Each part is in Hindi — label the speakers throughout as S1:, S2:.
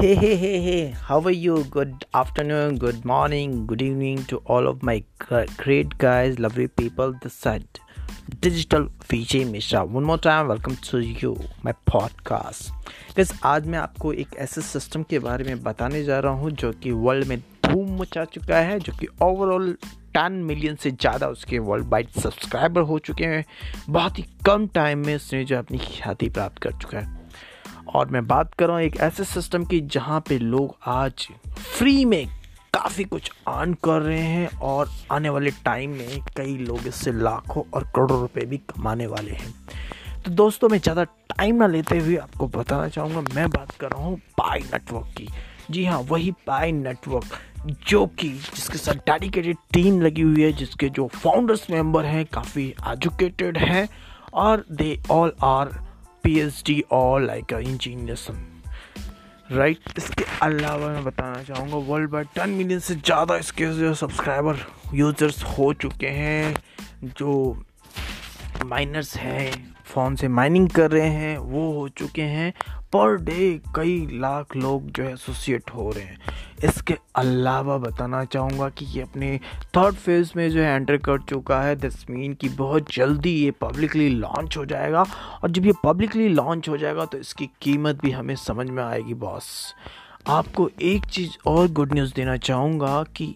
S1: Hey, hey, hey, hey, how are you? Good afternoon, good morning, good evening to all of my great guys, lovely people. This side, Digital VJ Mishra. One more time, welcome to you, my podcast. Guys, आज मैं आपको एक ऐसे सिस्टम के बारे में बताने जा रहा हूँ जो कि वर्ल्ड में धूम मचा चुका है जो कि ओवरऑल टेन मिलियन से ज़्यादा उसके वर्ल्ड वाइड सब्सक्राइबर हो चुके हैं बहुत ही कम टाइम में उसने जो अपनी ख्याति प्राप्त कर चुका है और मैं बात कर रहा हूँ एक ऐसे सिस्टम की जहाँ पे लोग आज फ्री में काफ़ी कुछ अर्न कर रहे हैं और आने वाले टाइम में कई लोग इससे लाखों और करोड़ों रुपए भी कमाने वाले हैं। तो दोस्तों, मैं ज़्यादा टाइम ना लेते हुए आपको बताना चाहूँगा, मैं बात कर रहा हूँ पाई नेटवर्क की। जी हाँ वही पाई नेटवर्क जो कि जिसके साथ डेडिकेटेड टीम लगी हुई है, जिसके जो फाउंडर्स मेंबर हैं, काफ़ी एजुकेटेड हैं और दे ऑल आर पीएचडी और लाइक इंजीनियर्स राइट इसके अलावा मैं बताना चाहूँगा वर्ल्ड वाइड टेन मिलियन से ज़्यादा इसके जो सब्सक्राइबर यूज़र्स हो चुके हैं, जो माइनर्स हैं फ़ोन से माइनिंग कर रहे हैं, वो हो चुके हैं। पर डे कई लाख लोग जो है एसोसिएट हो रहे हैं। इसके अलावा बताना चाहूँगा कि ये अपने थर्ड फ़ेज़ में जो है एंटर कर चुका है। दिस मीन कि बहुत जल्दी ये पब्लिकली लॉन्च हो जाएगा। और जब ये पब्लिकली लॉन्च हो जाएगा तो इसकी कीमत भी हमें समझ में आएगी बॉस आपको एक चीज़ और गुड न्यूज़ देना चाहूँगा कि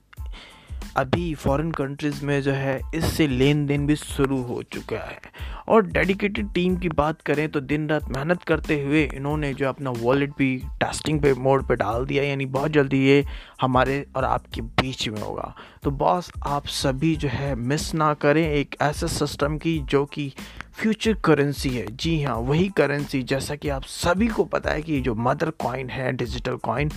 S1: अभी फॉरेन कंट्रीज़ में जो है, इससे लेन देन भी शुरू हो चुका है। और डेडिकेटेड टीम की बात करें तो दिन रात मेहनत करते हुए इन्होंने जो अपना वॉलेट भी टेस्टिंग पे मोड पे डाल दिया यानी बहुत जल्दी ये हमारे और आपके बीच में होगा। तो बॉस आप सभी जो है मिस ना करें एक ऐसे सिस्टम की जो कि फ्यूचर करेंसी है। जी हाँ वही करेंसी जैसा कि आप सभी को पता है कि जो मदर कॉइन है digital coin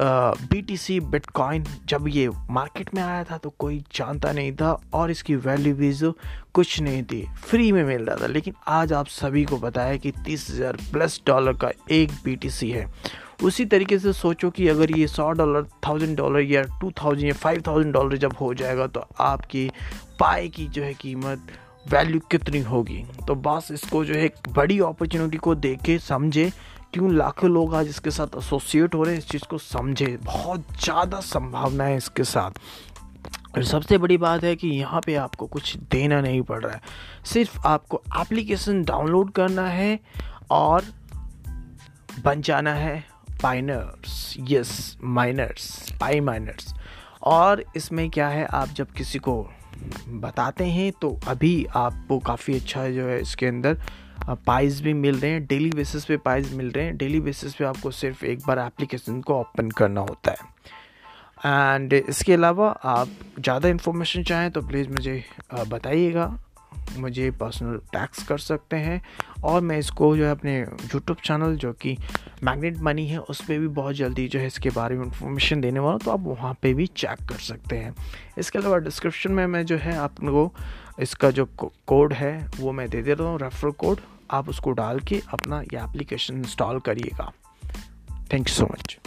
S1: B T C bitcoin जब ये मार्केट में आया था तो कोई जानता नहीं था और इसकी वैल्यू भी जो कुछ नहीं थी। फ्री में मिल रहा था, लेकिन आज आप सभी को है कि तीस हज़ार प्लस डॉलर का एक बी टी सी है। उसी तरीके से सोचो कि अगर ये सौ डॉलर थाउज़ेंड डॉलर या टू थाउज़ेंड या फाइव थाउज़ेंड डॉलर जब हो जाएगा तो आपकी पाए की जो है कीमत वैल्यू कितनी होगी। तो बस इसको जो है बड़ी अपॉर्चुनिटी को देखे समझे क्यों लाखों लोग आज इसके साथ एसोसिएट हो रहे हैं? इस चीज़ को समझे। बहुत ज़्यादा संभावना है इसके साथ। और सबसे बड़ी बात है कि यहाँ पे आपको कुछ देना नहीं पड़ रहा है। सिर्फ़ आपको एप्लीकेशन डाउनलोड करना है और बन जाना है pioneers yes miners Pi miners और इसमें क्या है, आप जब किसी को बताते हैं तो अभी आपको काफ़ी अच्छा जो है इसके अंदर पाइज भी मिल रहे हैं डेली बेसिस पे पाइज मिल रहे हैं डेली बेसिस पे आपको सिर्फ़ एक बार एप्लीकेशन को ओपन करना होता है। एंड इसके अलावा आप ज़्यादा इन्फॉर्मेशन चाहें तो प्लीज़ मुझे बताइएगा। मुझे पर्सनल टैक्स कर सकते हैं और मैं इसको जो है अपने यूट्यूब चैनल जो कि मैग्नेट मनी है, उस पर भी बहुत जल्दी जो है इसके बारे में इंफॉर्मेशन देने वाला तो आप वहाँ पर भी चेक कर सकते हैं। इसके अलावा डिस्क्रिप्शन में मैं जो है आपको इसका जो कोड है, वो मैं दे दे रहा हूँ रेफर कोड आप उसको डाल के अपना ये एप्लीकेशन इंस्टॉल करिएगा। Thank you so much